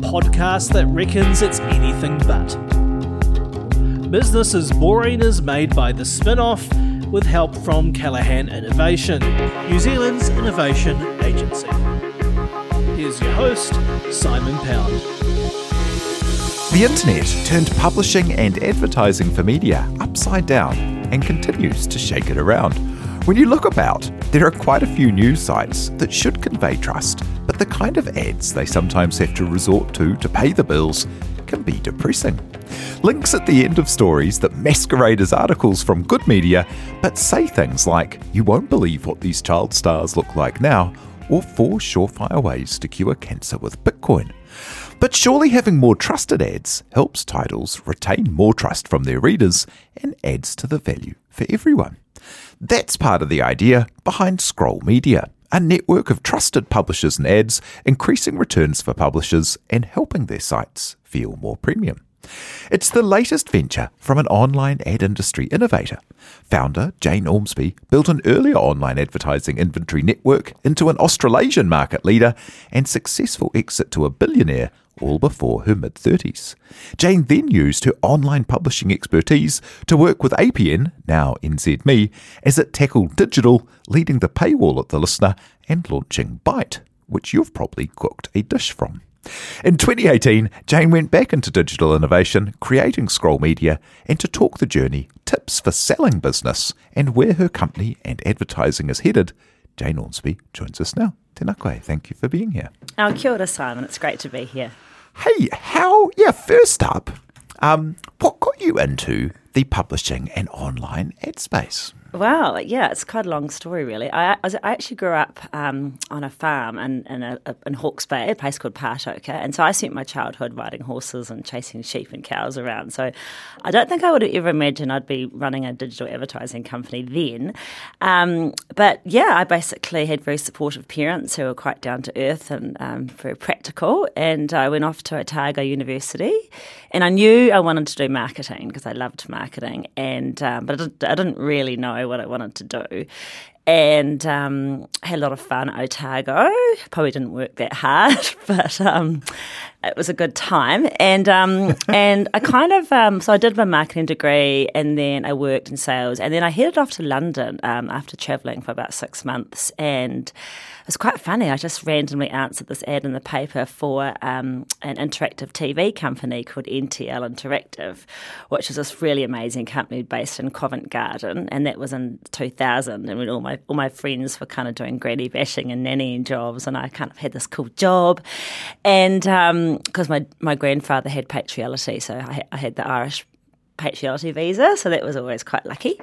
podcast that reckons it's anything but. Business is Boring is made by The Spinoff with help from Callaghan Innovation, New Zealand's innovation agency. Here's your host, Simon Pound. The internet turned publishing and advertising for media upside down and continues to shake it around. When you look about, there are quite a few news sites that should convey trust, but the kind of ads they sometimes have to resort to to pay the bills can be depressing. Links at the end of stories that masquerade as articles from good media, but say things like, You won't believe what these child stars look like now, or four surefire ways to cure cancer with Bitcoin. But surely having more trusted ads helps titles retain more trust from their readers and adds to the value for everyone. That's part of the idea behind Scroll Media, a network of trusted publishers and ads, increasing returns for publishers and helping their sites feel more premium. It's the latest venture from an online ad industry innovator. Founder Jane Ormsby built an earlier online advertising inventory network into an Australasian market leader and successful exit to a billionaire all before her mid 30s. Jane then used her online publishing expertise to work with APN, now NZME, as it tackled digital, leading the paywall at the listener and launching Bite, which you've probably cooked a dish from. In 2018, Jane went back into digital innovation, creating Scroll Media, and to talk the journey, tips for selling business, and where her company and advertising is headed, Jane Ormsby joins us now. Tēnā koe, thank you for being here. Oh, kia ora, Simon. It's great to be here. Hey, how, yeah, first up, um, what got you into the publishing and online ad space? Wow, yeah, it's quite a long story, really. I, I actually grew up um, on a farm in, in, in Hawke's Bay, a place called Patoka, and so I spent my childhood riding horses and chasing sheep and cows around. So I don't think I would have ever imagined I'd be running a digital advertising company then. Um, but yeah, I basically had very supportive parents who were quite down to earth and um, very practical, and I went off to Otago University, and I knew I wanted to do marketing because I loved marketing, and um, but I didn't really know know what I wanted to do. And um, had a lot of fun at Otago. Probably didn't work that hard, but um, it was a good time. And um, and I kind of um, so I did my marketing degree, and then I worked in sales, and then I headed off to London um, after travelling for about six months, and it was quite funny. I just randomly answered this ad in the paper for um, an interactive TV company called NTL Interactive, which is this really amazing company based in Covent Garden, and that was in 2000. And when all my all my friends were kind of doing granny bashing and nannying jobs, and I kind of had this cool job, and because um, my my grandfather had patriality, so I, I had the Irish patriality visa, so that was always quite lucky.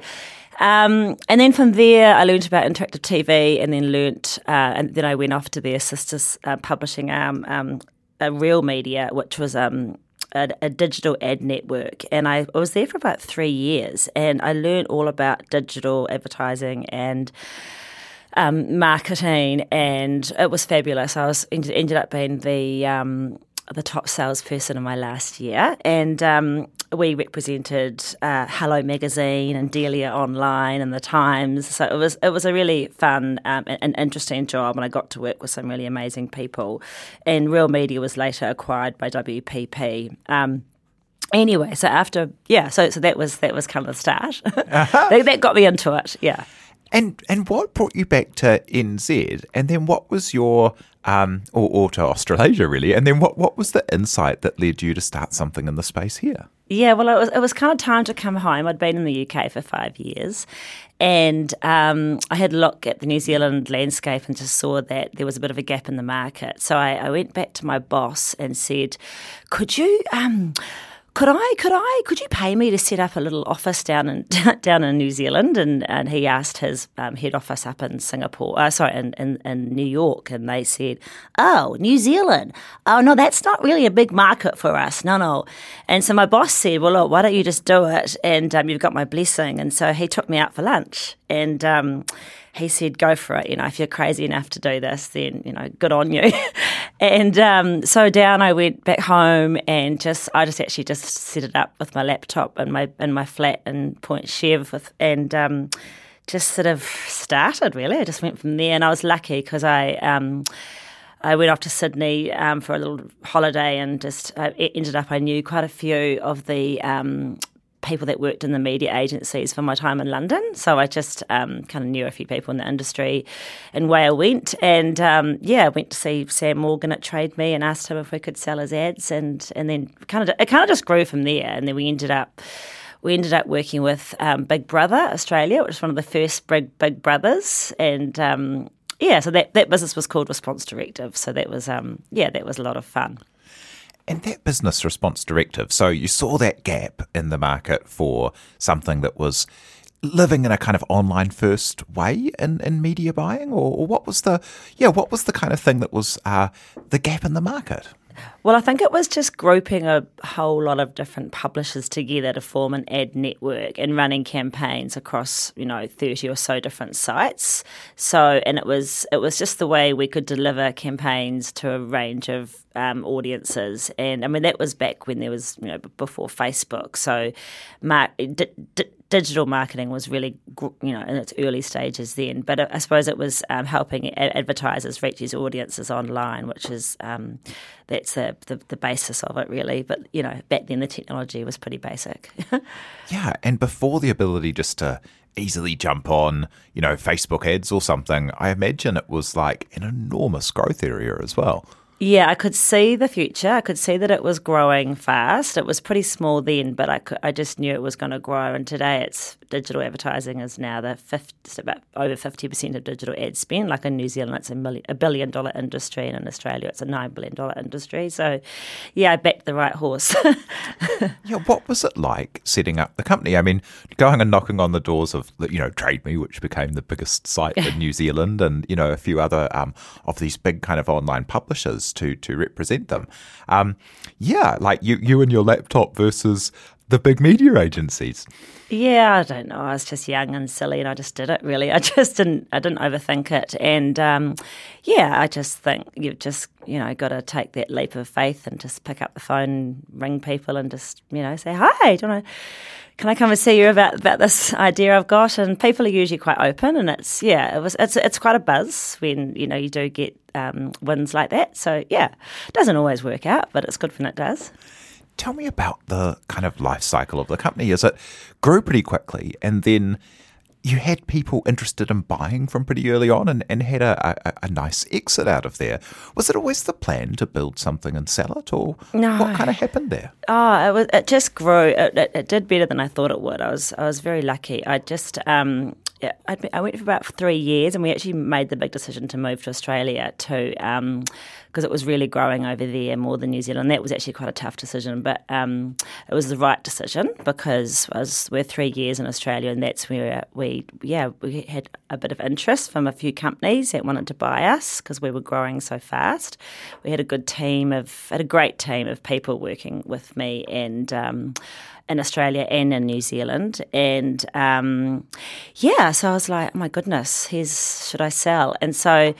Um, and then from there, I learned about interactive TV, and then learnt, uh, and then I went off to their sister's uh, publishing arm, um, a Real Media, which was um, a, a, digital ad network, and I, was there for about three years, and I learned all about digital advertising and. Um, marketing, and it was fabulous. I was ended up being the um, the top salesperson in my last year, and um, we represented uh, Hello Magazine and Delia Online and the Times. So it was it was a really fun um, and, interesting job, and I got to work with some really amazing people. And Real Media was later acquired by WPP. Um, anyway, so after yeah, so so that was that was kind of the start. Uh-huh. that, that got me into it. Yeah. And and what brought you back to NZ? And then what was your um, or, or to Australasia, really. And then what, what was the insight that led you to start something in the space here? Yeah, well, it was it was kind of time to come home. I'd been in the UK for five years, and um, I had a look at the New Zealand landscape and just saw that there was a bit of a gap in the market. So I, I went back to my boss and said, "Could you?" Um, could I, could I, could you pay me to set up a little office down in down in New Zealand? And and he asked his um, head office up in Singapore, uh, sorry, in, in, in New York, and they said, "Oh, New Zealand. Oh no, that's not really a big market for us. No, no." And so my boss said, "Well, look, why don't you just do it? And um, you've got my blessing." And so he took me out for lunch, and. Um, he said, "Go for it. You know, if you're crazy enough to do this, then you know, good on you." and um, so down, I went back home and just, I just actually just set it up with my laptop in my in my flat in Point Chev with and. Um, just sort of started really. I just went from there, and I was lucky because I um, I went off to Sydney um, for a little holiday, and just uh, ended up I knew quite a few of the um, people that worked in the media agencies for my time in London. So I just um, kind of knew a few people in the industry and away I went. And um, yeah, I went to see Sam Morgan at Trade Me and asked him if we could sell his ads. And, and then kind of it kind of just grew from there. And then we ended up we ended up working with um, Big Brother Australia, which was one of the first big Big Brothers, and um, yeah, so that, that business was called Response Directive. So that was um, yeah, that was a lot of fun. And that business response directive, so you saw that gap in the market for something that was living in a kind of online first way in, in media buying, or, or what was the yeah what was the kind of thing that was uh, the gap in the market? Well, I think it was just grouping a whole lot of different publishers together to form an ad network and running campaigns across, you know, 30 or so different sites. So, and it was it was just the way we could deliver campaigns to a range of um, audiences. And I mean, that was back when there was, you know, before Facebook. So, Mark, d- d- digital marketing was really, you know, in its early stages then. But I suppose it was um, helping advertisers reach these audiences online, which is um, that's the, the, the basis of it really. But you know, back then the technology was pretty basic. yeah, and before the ability just to easily jump on, you know, Facebook ads or something, I imagine it was like an enormous growth area as well. Yeah, I could see the future. I could see that it was growing fast. It was pretty small then, but I, could, I just knew it was going to grow. And today, it's digital advertising is now the 50, about over fifty percent of digital ad spend. Like in New Zealand, it's a, million, a billion dollar industry, and in Australia, it's a nine billion dollar industry. So, yeah, I backed the right horse. yeah, what was it like setting up the company? I mean, going and knocking on the doors of you know Trade Me, which became the biggest site in New Zealand, and you know a few other um, of these big kind of online publishers to to represent them. Um, yeah, like you you and your laptop versus the big media agencies. Yeah, I don't know. I was just young and silly, and I just did it. Really, I just didn't. I didn't overthink it, and um, yeah, I just think you've just you know got to take that leap of faith and just pick up the phone, ring people, and just you know say hi. Do you want to? Can I come and see you about about this idea I've got? And people are usually quite open, and it's yeah, it was it's it's quite a buzz when you know you do get um, wins like that. So yeah, it doesn't always work out, but it's good when it does tell me about the kind of life cycle of the company. Is it grew pretty quickly and then you had people interested in buying from pretty early on and, and had a, a, a, nice exit out of there. Was it always the plan to build something and sell it, or no. what kind of happened there? Oh, it was. It just grew. It, it, it, did better than I thought it would. I was I was very lucky. I just um, yeah, been, i went for about three years, and we actually made the big decision to move to Australia too, because um, it was really growing over there more than New Zealand. That was actually quite a tough decision, but um, it was the right decision because was, we're three years in Australia, and that's where we, yeah, we had a bit of interest from a few companies that wanted to buy us because we were growing so fast. We had a good team of, had a great team of people working with me, and um, in Australia and in New Zealand. And um, yeah, so I was like, oh my goodness, here's should I sell? And so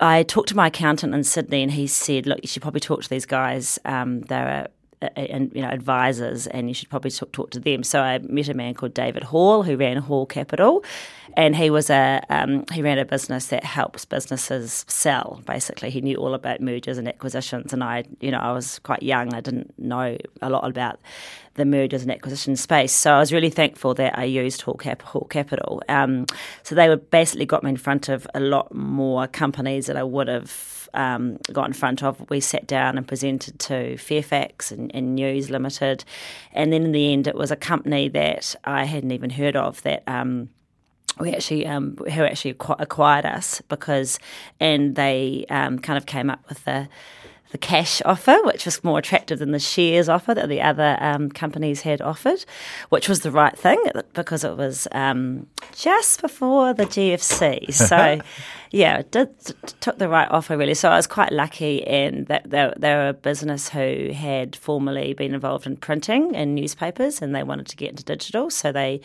I talked to my accountant in Sydney, and he said, look, you should probably talk to these guys. Um, they're and you know advisors, and you should probably talk, talk to them. So I met a man called David Hall who ran Hall Capital, and he was a um, he ran a business that helps businesses sell. Basically, he knew all about mergers and acquisitions, and I you know I was quite young, I didn't know a lot about the mergers and acquisition space. So I was really thankful that I used Hall, Cap- Capital. Um, so they basically got me in front of a lot more companies that I would have um, got in front of. We sat down and presented to Fairfax and, and, News Limited, and then in the end, it was a company that I hadn't even heard of that. Um, we actually um, who actually acquired us because, and they um, kind of came up with the the cash offer, which was more attractive than the shares offer that the other um, companies had offered, which was the right thing because it was um, just before the GFC. So, yeah, it did, took the right offer really. So I was quite lucky in that they, they were a business who had formerly been involved in printing and newspapers, and they wanted to get into digital. So they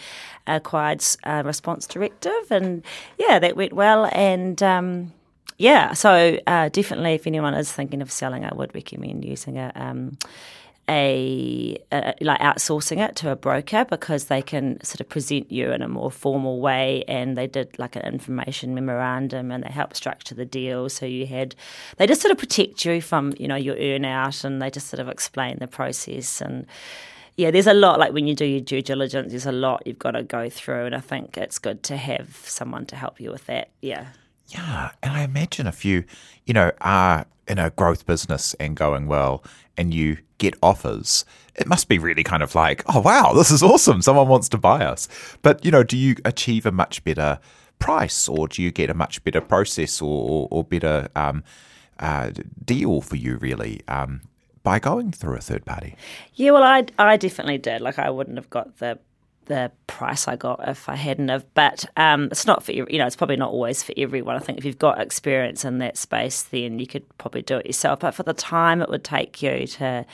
acquired uh, Response Directive, and yeah, that went well. And um, yeah, so uh, definitely, if anyone is thinking of selling, I would recommend using a. Um, a, a, like outsourcing it to a broker because they can sort of present you in a more formal way and they did like an information memorandum and they help structure the deal so you had they just sort of protect you from you know your earn out and they just sort of explain the process and yeah there's a lot like when you do your due diligence there's a lot you've got to go through and I think it's good to have someone to help you with that yeah yeah, and I imagine if you, you know, are in a growth business and going well and you get offers, it must be really kind of like, oh wow, this is awesome. Someone wants to buy us. But, you know, do you achieve a much better price or do you get a much better process or, or, or better um, uh, deal for you really um, by going through a third party? Yeah, well, I, I definitely did. Like, I wouldn't have got the the price I got if I hadn't have. But um, it's not for you know it's probably not always for everyone. I think if you've got experience in that space, then you could probably do it yourself. But for the time it would take you to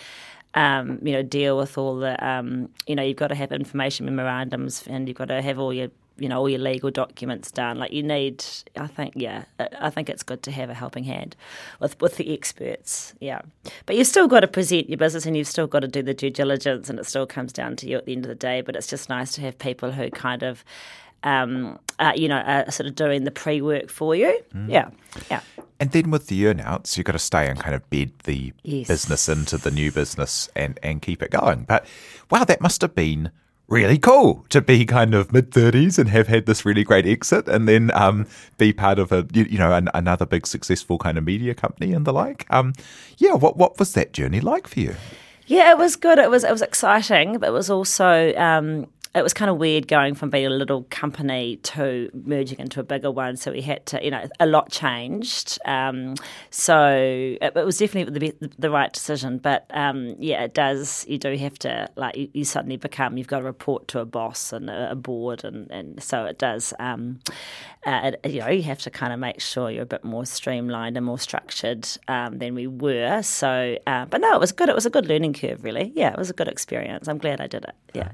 um, you know deal with all the um, you know you've got to have information memorandums and you've got to have all your you know all your legal documents done. Like you need, I think, yeah, I think it's good to have a helping hand with with the experts. Yeah, but you've still got to present your business and you've still got to do the due diligence, and it still comes down to you at the end of the day. But it's just nice to have people who kind of. Um, uh, you know, uh, sort of doing the pre work for you. Mm. Yeah, yeah. And then with the earnouts, you've got to stay and kind of bed the yes. business into the new business and, and keep it going. But wow, that must have been really cool to be kind of mid 30s and have had this really great exit and then um, be part of a you, you know an, another big successful kind of media company and the like. Um, yeah what what was that journey like for you? Yeah it was good. It was it was exciting but it was also um, it was kind of weird going from being a little company to merging into a bigger one. So we had to, you know, a lot changed. Um, so it, it, was definitely the, the right decision. But um, yeah, it does. You do have to like you, you, suddenly become. You've got to report to a boss and a, a board, and, and so it does. Um, uh, it, you know, you have to kind of make sure you're a bit more streamlined and more structured um, than we were. So, uh, but no, it was good. It was a good learning curve, really. Yeah, it was a good experience. I'm glad I did it. Yeah.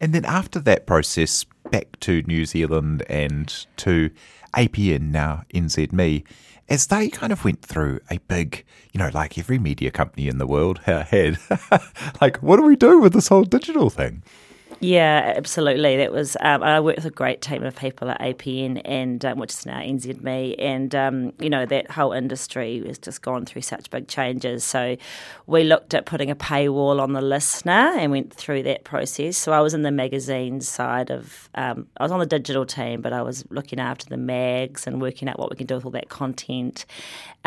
And then after that process, back to New Zealand and to APN, now NZME, as they kind of went through a big, you know, like every media company in the world had, like, what do we do with this whole digital thing? Yeah, absolutely. That was um, I worked with a great team of people at APN and um, which is now NZME, and um, you know that whole industry has just gone through such big changes. So we looked at putting a paywall on the listener and went through that process. So I was in the magazine side of um, I was on the digital team, but I was looking after the mags and working out what we can do with all that content.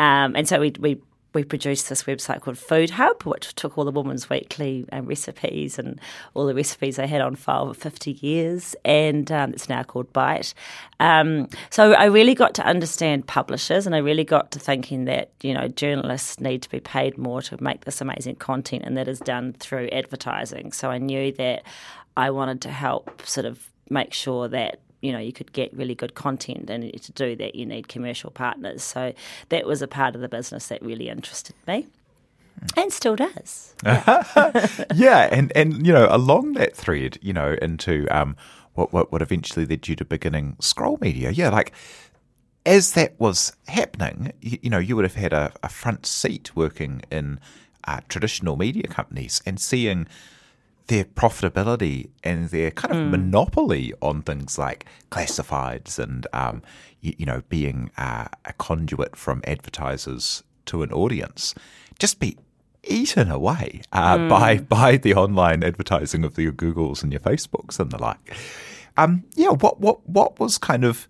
Um, and so we we we produced this website called Food Hub, which took all the Woman's Weekly um, recipes and all the recipes they had on file for 50 years, and um, it's now called Bite. Um, so I really got to understand publishers, and I really got to thinking that you know journalists need to be paid more to make this amazing content, and that is done through advertising. So I knew that I wanted to help sort of make sure that you know you could get really good content and to do that you need commercial partners. So that was a part of the business that really interested me. And still does. Yeah. yeah and and you know along that thread you know into um what what, what eventually led you to beginning scroll media. Yeah like as that was happening you, you know you would have had a, a front seat working in uh, traditional media companies and seeing their profitability and their kind of monopoly on things like classifieds and um, you, you, know being uh, a conduit from advertisers to an audience just be eaten away uh, mm. by by the online advertising of your Googles and your Facebooks and the like. Um, yeah, what what what was kind of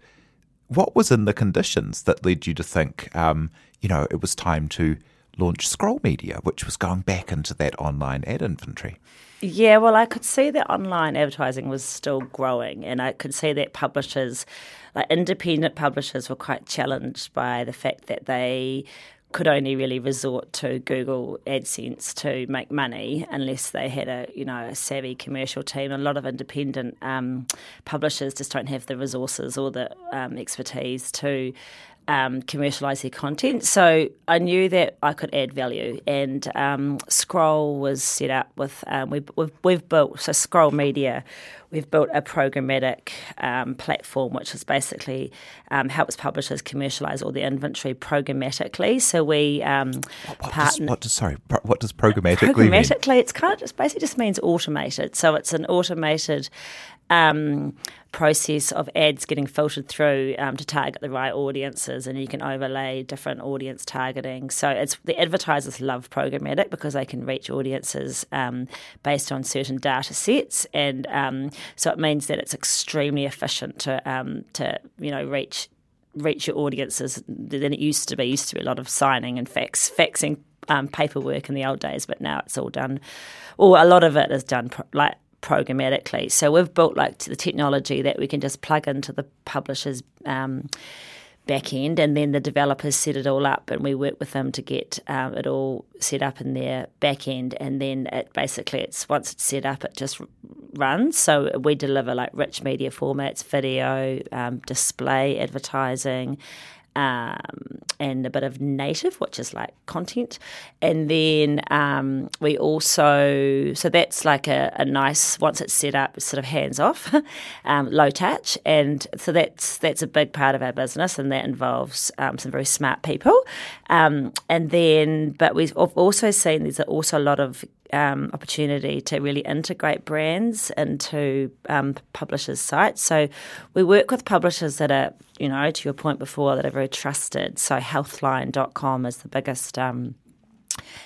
what was in the conditions that led you to think, um, you know, it was time to launch Scroll Media, which was going back into that online ad inventory? Yeah, well, I could see that online advertising was still growing, and I could see that publishers, like independent publishers, were quite challenged by the fact that they could only really resort to Google AdSense to make money unless they had a you know a savvy commercial team. A lot of independent um, publishers just don't have the resources or the um, expertise to um, commercialize their content. So I knew that I could add value, and um, Scroll was set up with um, we've, we've, we've, built so Scroll Media. We've built a programmatic um, platform which is basically um, helps publishers commercialize all their inventory programmatically. So we um, what, what, does, what, does, sorry what does programmatically programmatically mean? it's kind of just basically just means automated. So it's an automated um, process of ads getting filtered through um, to target the right audiences, and you can overlay different audience targeting. So it's the advertisers love programmatic because they can reach audiences um, based on certain data sets, and um, so it means that it's extremely efficient to um, to you know reach reach your audiences than it used to be. It used to be a lot of signing and fax faxing um, paperwork in the old days, but now it's all done. Or a lot of it is done pro- like programmatically. So we've built like the technology that we can just plug into the publisher's um, back end, and then the developers set it all up, and we work with them to get um, it all set up in their back end, and then it basically it's once it's set up, it just runs. So we deliver like rich media formats, video, um, display, advertising um, and a bit of native, which is like content. And then um, we also, so that's like a, a, nice, once it's set up, sort of hands off, um, low touch. And so that's that's a big part of our business, and that involves um, some very smart people. Um, and then, but we've also seen there's also a lot of um, opportunity to really integrate brands into um, publishers' sites. So we work with publishers that are, you know, to your point before, that are very trusted. So healthline.com is the biggest um,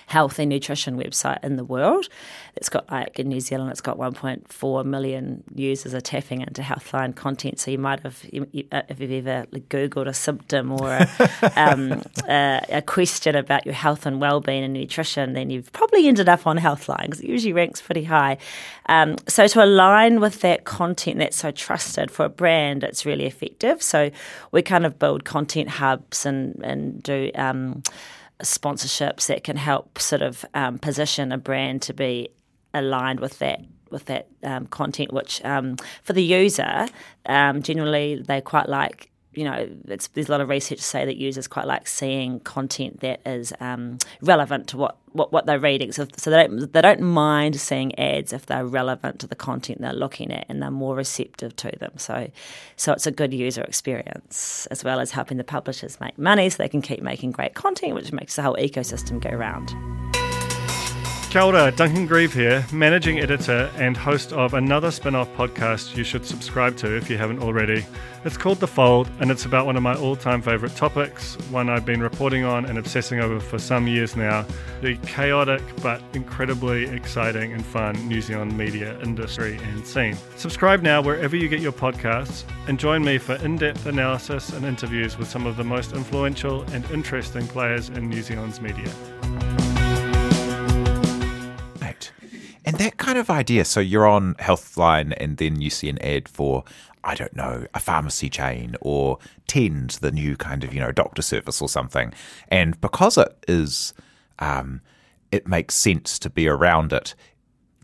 health and nutrition website in the world. It's got like in New Zealand, it's got 1.4 million users are tapping into Healthline content. So you might have, uh, if you've ever googled a symptom or a, um, a, a question about your health and well-being and nutrition, then you've probably ended up on Healthline because it usually ranks pretty high. Um, so to align with that content that's so trusted for a brand, it's really effective. So we kind of build content hubs and and do. Um, sponsorships that can help sort of um, position a brand to be aligned with that with that um, content, which um, for the user, um, generally they quite like. You know, there's a lot of research to say that users quite like seeing content that is um, relevant to what, what, what they're reading. So, so they don't they don't mind seeing ads if they're relevant to the content they're looking at and they're more receptive to them. So, so it's a good user experience as well as helping the publishers make money so they can keep making great content, which makes the whole ecosystem go round. Kia ora, Duncan Grieve here, managing editor and host of another spin off podcast you should subscribe to if you haven't already. It's called The Fold, and it's about one of my all time favourite topics, one I've been reporting on and obsessing over for some years now the chaotic but incredibly exciting and fun New Zealand media industry and scene. Subscribe now wherever you get your podcasts, and join me for in depth analysis and interviews with some of the most influential and interesting players in New Zealand's media. Kind of idea. So you're on Healthline, and then you see an ad for, I don't know, a pharmacy chain or Tend, the new kind of, you know, doctor service or something. And because it is, um, it makes sense to be around it,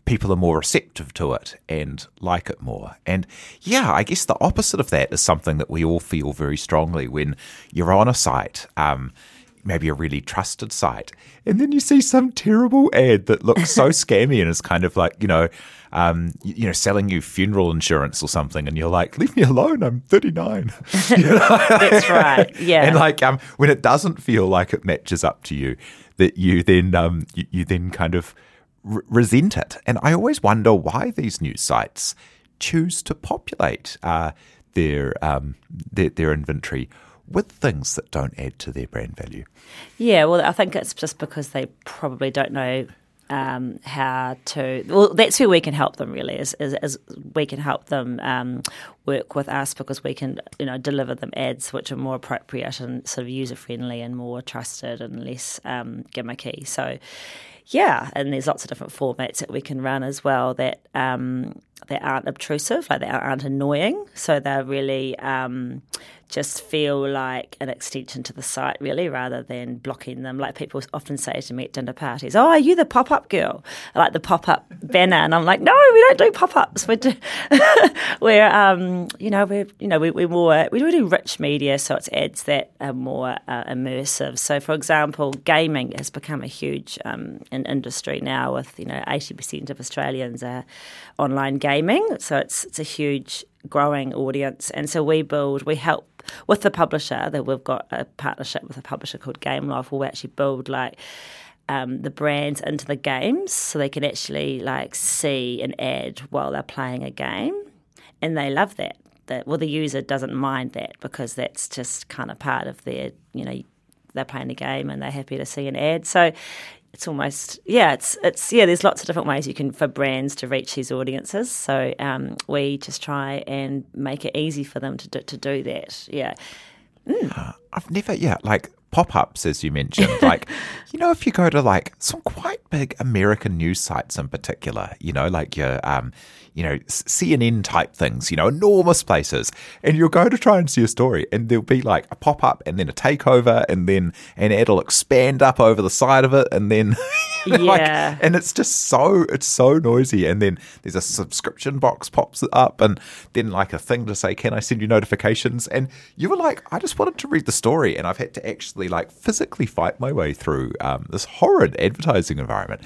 people are more receptive to it and like it more. And yeah, I guess the opposite of that is something that we all feel very strongly when you're on a site. Um, maybe a really trusted site, and then you see some terrible ad that looks so scammy and is kind of like you know. Um, you, know, selling you funeral insurance or something, and you're like, "Leave me alone! I'm 39." You know? That's right. Yeah. and like, um, when it doesn't feel like it matches up to you, that you then, um, you, you then kind of r- resent it. And I always wonder why these news sites choose to populate uh, their, um, their their inventory with things that don't add to their brand value. Yeah, well, I think it's just because they probably don't know um, how to. Well, that's where we can help them. Really, is, is, is we can help them um, work with us because we can, you know, deliver them ads which are more appropriate and sort of user friendly and more trusted and less um, gimmicky. So. Yeah, and there's lots of different formats that we can run as well that um, that aren't obtrusive, like they aren't annoying. So they're really um, just feel like an extension to the site, really, rather than blocking them. Like people often say to me at dinner parties, "Oh, are you the pop-up girl?" I like the pop-up banner, and I'm like, "No, we don't do pop-ups. We're, do- we're um, you know, we're you know, we, we're more we do rich media, so it's ads that are more uh, immersive. So, for example, gaming has become a huge um, in industry now, with you know, eighty percent of Australians are online gaming, so it's it's a huge growing audience, and so we build, we help with the publisher that we've got a partnership with a publisher called Game Life, where we actually build like. Um, the brands into the games so they can actually like see an ad while they're playing a game and they love that that well the user doesn't mind that because that's just kind of part of their you know they're playing a game and they're happy to see an ad so it's almost yeah it's it's yeah there's lots of different ways you can for brands to reach these audiences. So um, we just try and make it easy for them to do, to do that. Yeah. I've never, yeah, like pop ups, as you mentioned. Like, you know, if you go to like some quite big American news sites in particular, you know, like your, um, you know, CNN type things, you know, enormous places, and you'll go to try and see a story, and there'll be like a pop up, and then a takeover, and then an ad will expand up over the side of it, and then, know, like- Yeah. and it's just so it's so noisy. And then there's a subscription box pops up and then like a thing to say can i send you notifications? And you were like i just wanted to read the story. And i've had to actually like physically fight my way through um, this horrid advertising environment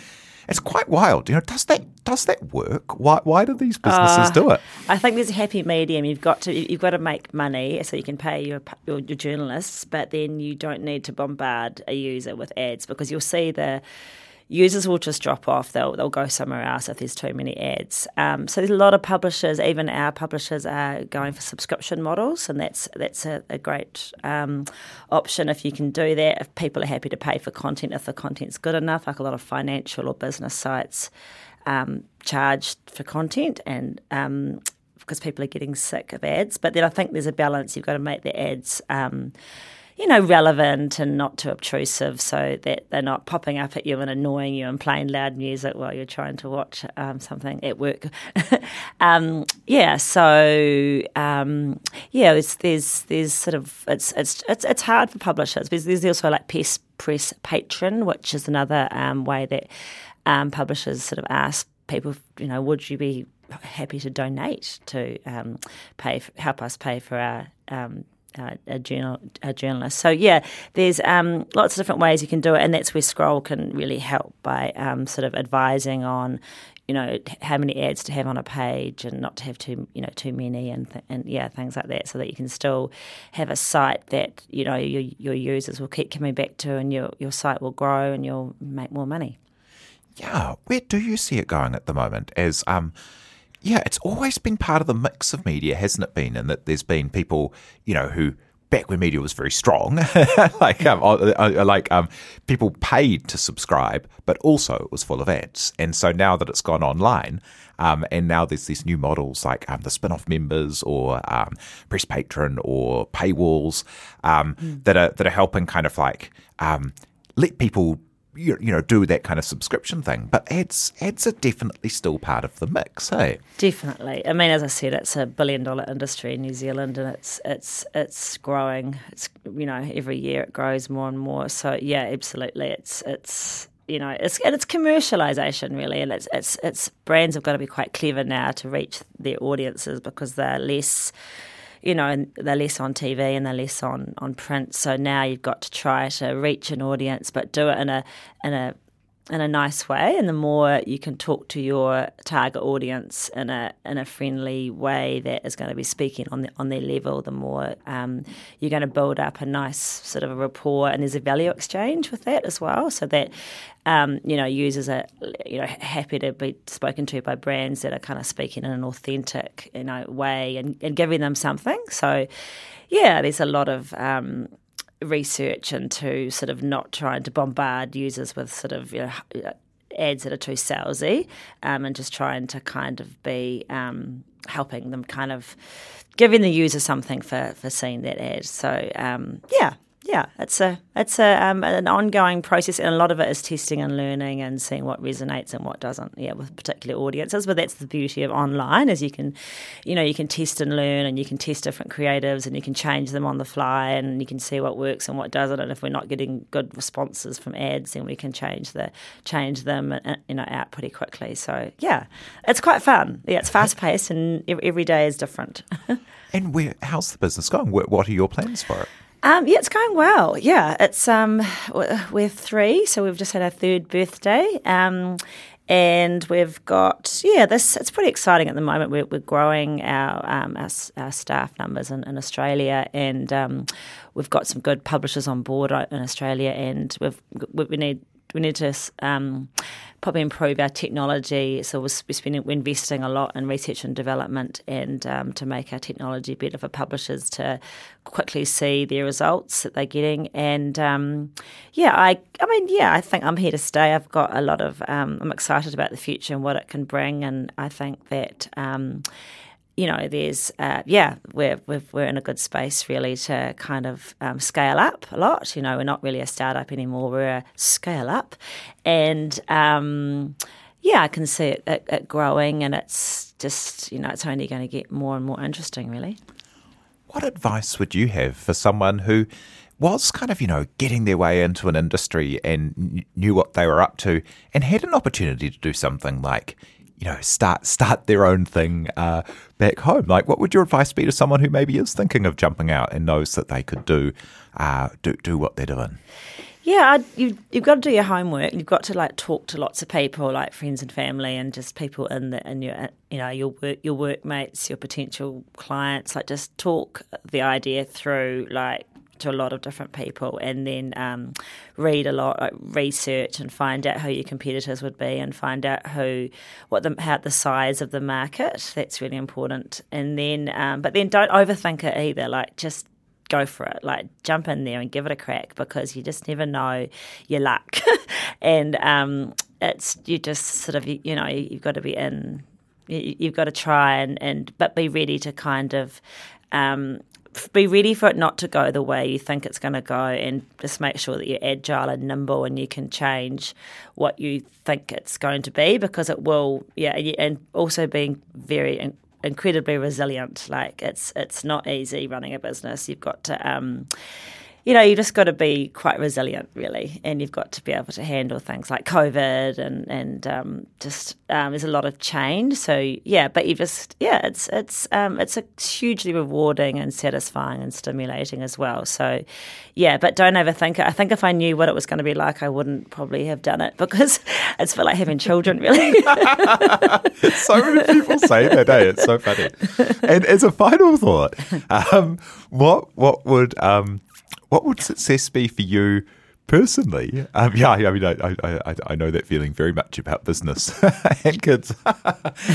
it's quite wild you know does that does that work why, why do these businesses do it uh, I think there's a happy medium. You've got to you've got to make money so you can pay your your, your journalists, but then you don't need to bombard a user with ads because you'll see the users will just drop off. They'll they'll go somewhere else if there's too many ads. Um, so there's a lot of publishers, even our publishers, are going for subscription models, and that's that's a, a great um, option if you can do that. If people are happy to pay for content, if the content's good enough, like a lot of financial or business sites um, charge for content and. Um, because people are getting sick of ads, but then I think there's a balance. You've got to make the ads, um, you know, relevant and not too obtrusive, so that they're not popping up at you and annoying you and playing loud music while you're trying to watch um, something at work. um, yeah, so um, yeah, it's, there's there's sort of it's it's it's, it's hard for publishers because there's also like press press patron, which is another um, way that um, publishers sort of ask people, you know, would you be happy to donate to um, pay for, help us pay for our uh, a journal a journalist. So yeah, there's um, lots of different ways you can do it, and that's where Scroll can really help by um, sort of advising on. You know how many ads to have on a page, and not to have too you know too many, and th- and yeah things like that, so that you can still have a site that you know your your users will keep coming back to, and your your site will grow, and you'll make more money. Yeah, where do you see it going at the moment? As um, yeah, it's always been part of the mix of media, hasn't it been? And that there's been people, you know, who back when media was very strong, like um, like um, people paid to subscribe, but also it was full of ads. And so now that it's gone online, um, and now there's these new models like um, the spin-off members or um, PressPatron or paywalls um, that are that are helping kind of like um, let people you, know do that kind of subscription thing but ads ads are definitely still part of the mix hey Definitely. I mean, as I said, it's a billion dollar industry in New Zealand, and it's it's it's growing. It's you know every year it grows more and more. So yeah, absolutely. It's it's you know it's and it's commercialization really, and it's it's it's brands have got to be quite clever now to reach their audiences because they're less you know, and they're less on TV and they're less on, on print. So now you've got to try to reach an audience, but do it in a in a in a nice way, and the more you can talk to your target audience in a in a friendly way that is going to be speaking on the, on their level, the more um, you're going to build up a nice sort of a rapport, and there's a value exchange with that as well, so that um, you know users are you know happy to be spoken to by brands that are kind of speaking in an authentic you know way and, and giving them something. So yeah, there's a lot of um, research into sort of not trying to bombard users with sort of you know, ads that are too salesy um, and just trying to kind of be um, helping them kind of giving the user something for, for seeing that ad. So um, yeah, yeah, it's a it's a um, an ongoing process, and a lot of it is testing and learning and seeing what resonates and what doesn't. Yeah, with particular audiences. But that's the beauty of online is you can, you know, you can test and learn, and you can test different creatives, and you can change them on the fly, and you can see what works and what doesn't. And if we're not getting good responses from ads, then we can change the change them, uh, you know, out pretty quickly. So yeah, it's quite fun. Yeah, it's fast paced, and every day is different. and where how's the business going? What are your plans for it? Um, yeah, it's going well. Yeah, it's um, we're three, so we've just had our third birthday. Um, and we've got yeah, this it's pretty exciting at the moment. We're, we're growing our, um, our, our staff numbers in, in Australia, and um, we've got some good publishers on board uh, in Australia, and we've we need we need to um, probably improve our technology. So we're spending, we're investing a lot in research and development, and um, to make our technology better for publishers to quickly see their results that they're getting. And um, yeah, I, I mean, yeah, I think I'm here to stay. I've got a lot of, um, I'm excited about the future and what it can bring, and I think that um, you know, there's, uh, yeah, we're, we are in a good space really to kind of um, scale up a lot. You know, we're not really a startup anymore, we're a scale up. And um, yeah, I can see it, it, it, growing and it's just, you know, it's only going to get more and more interesting, really. What advice would you have for someone who was kind of, you know, getting their way into an industry and knew what they were up to and had an opportunity to do something like, you know, start start their own thing uh, back home. Like, what would your advice be to someone who maybe is thinking of jumping out and knows that they could do uh, do do what they're doing? Yeah, you, you've got to do your homework. You've got to like talk to lots of people, like friends and family, and just people in the in your you know your work your workmates, your potential clients. Like, just talk the idea through. Like, to a lot of different people and then um, read a lot, like research and find out who your competitors would be and find out who, what the, how the size of the market. That's really important. And then, um, but then don't overthink it either. Like just go for it. Like jump in there and give it a crack because you just never know your luck. and um, it's you just sort of you know you've got to be in. You've got to try and, and but be ready to kind of um, be ready for it not to go the way you think it's going to go and just make sure that you're agile and nimble and you can change what you think it's going to be because it will yeah and also being very incredibly resilient. Like it's it's not easy running a business. You've got to um, you know, you just got to be quite resilient, really, and you've got to be able to handle things like COVID and and um, just um, there's a lot of change. So yeah, but you just yeah, it's it's um, it's a hugely rewarding and satisfying and stimulating as well. So yeah, but don't overthink it. I think if I knew what it was going to be like, I wouldn't probably have done it because it's for like having children, really. so many people say that, eh? It's so funny. And as a final thought, um, what what would um, what would success be for you personally? Um, yeah, I mean, I, I, I, know that feeling very much about business and kids.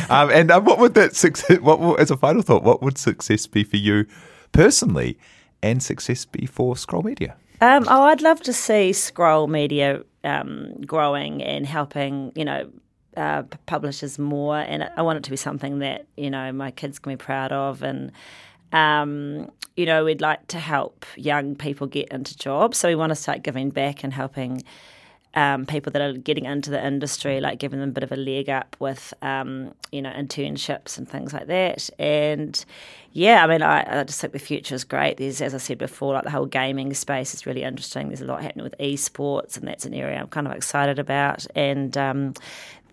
um, and um, what would that success? What as a final thought? What would success be for you personally, and success be for Scroll Media? Um, oh, I'd love to see Scroll Media um, growing and helping. You know. Uh, publishers more, and I want it to be something that you know my kids can be proud of, and um, you know, we'd like to help young people get into jobs. So we want to start giving back and helping um, people that are getting into the industry, like giving them a bit of a leg up with, um, you know, internships and things like that. And yeah, I mean, I, I, just think the future is great. There's, as I said before, like the whole gaming space is really interesting. There's a lot happening with esports, and that's an area I'm kind of excited about. And um,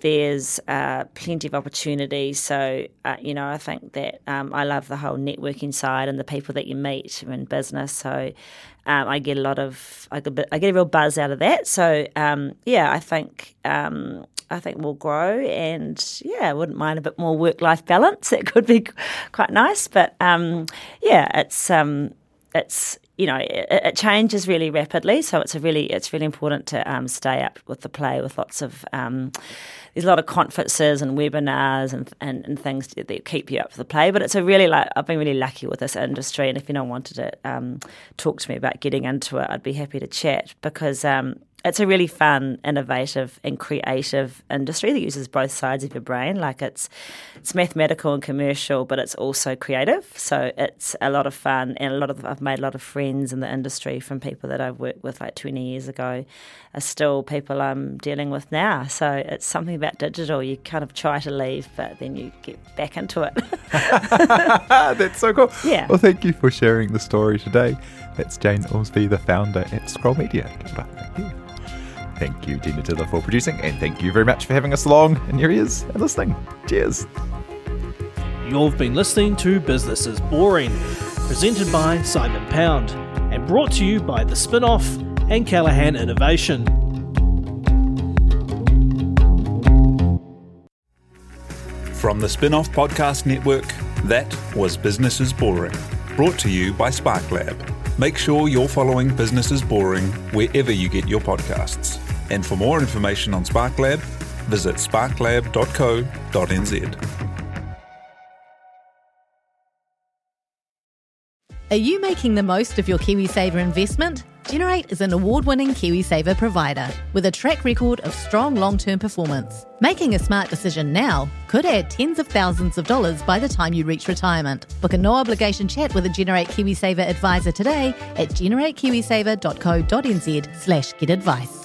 there's uh, plenty of opportunity. So, uh, you know, I think that um, I love the whole networking side and the people that you meet in business. So, um, I get a lot of, I get, I get a real buzz out of that. So, um, yeah, I think. Um, I think we'll grow, and yeah, I wouldn't mind a bit more work-life balance. It could be quite nice, but um, yeah, it's um, it's you know it, it, changes really rapidly, so it's a really it's really important to um, stay up with the play with lots of um, there's a lot of conferences and webinars and, and, and things that keep you up for the play. But it's a really like I've been really lucky with this industry, and if anyone wanted to um, talk to me about getting into it, I'd be happy to chat because um, it's a really fun, innovative, and creative industry that uses both sides of your brain. Like it's it's mathematical and commercial, but it's also creative. So it's a lot of fun, and a lot of I've made a lot of friends in the industry from people that I've worked with like 20 years ago, are still people I'm dealing with now. So it's something about digital. You kind of try to leave, but then you get back into it. That's so cool. Yeah. Well, thank you for sharing the story today. That's Jane Ormsby, the founder at Scroll Media. Thank you. Thank you, Tina Tiller, for producing, and thank you very much for having us along in your ears and listening. Cheers. You've been listening to Business is Boring, presented by Simon Pound, and brought to you by The Spinoff and Callaghan Innovation. From the Spinoff Podcast Network, that was Business is Boring, brought to you by SparkLab. Make sure you're following Business is Boring wherever you get your podcasts. And for more information on SparkLab, visit sparklab.co.nz. Are you making the most of your KiwiSaver investment? Generate is an award winning KiwiSaver provider with a track record of strong long term performance. Making a smart decision now could add tens of thousands of dollars by the time you reach retirement. Book a no obligation chat with a Generate KiwiSaver advisor today at generatekiwisaver.co.nz slash get advice.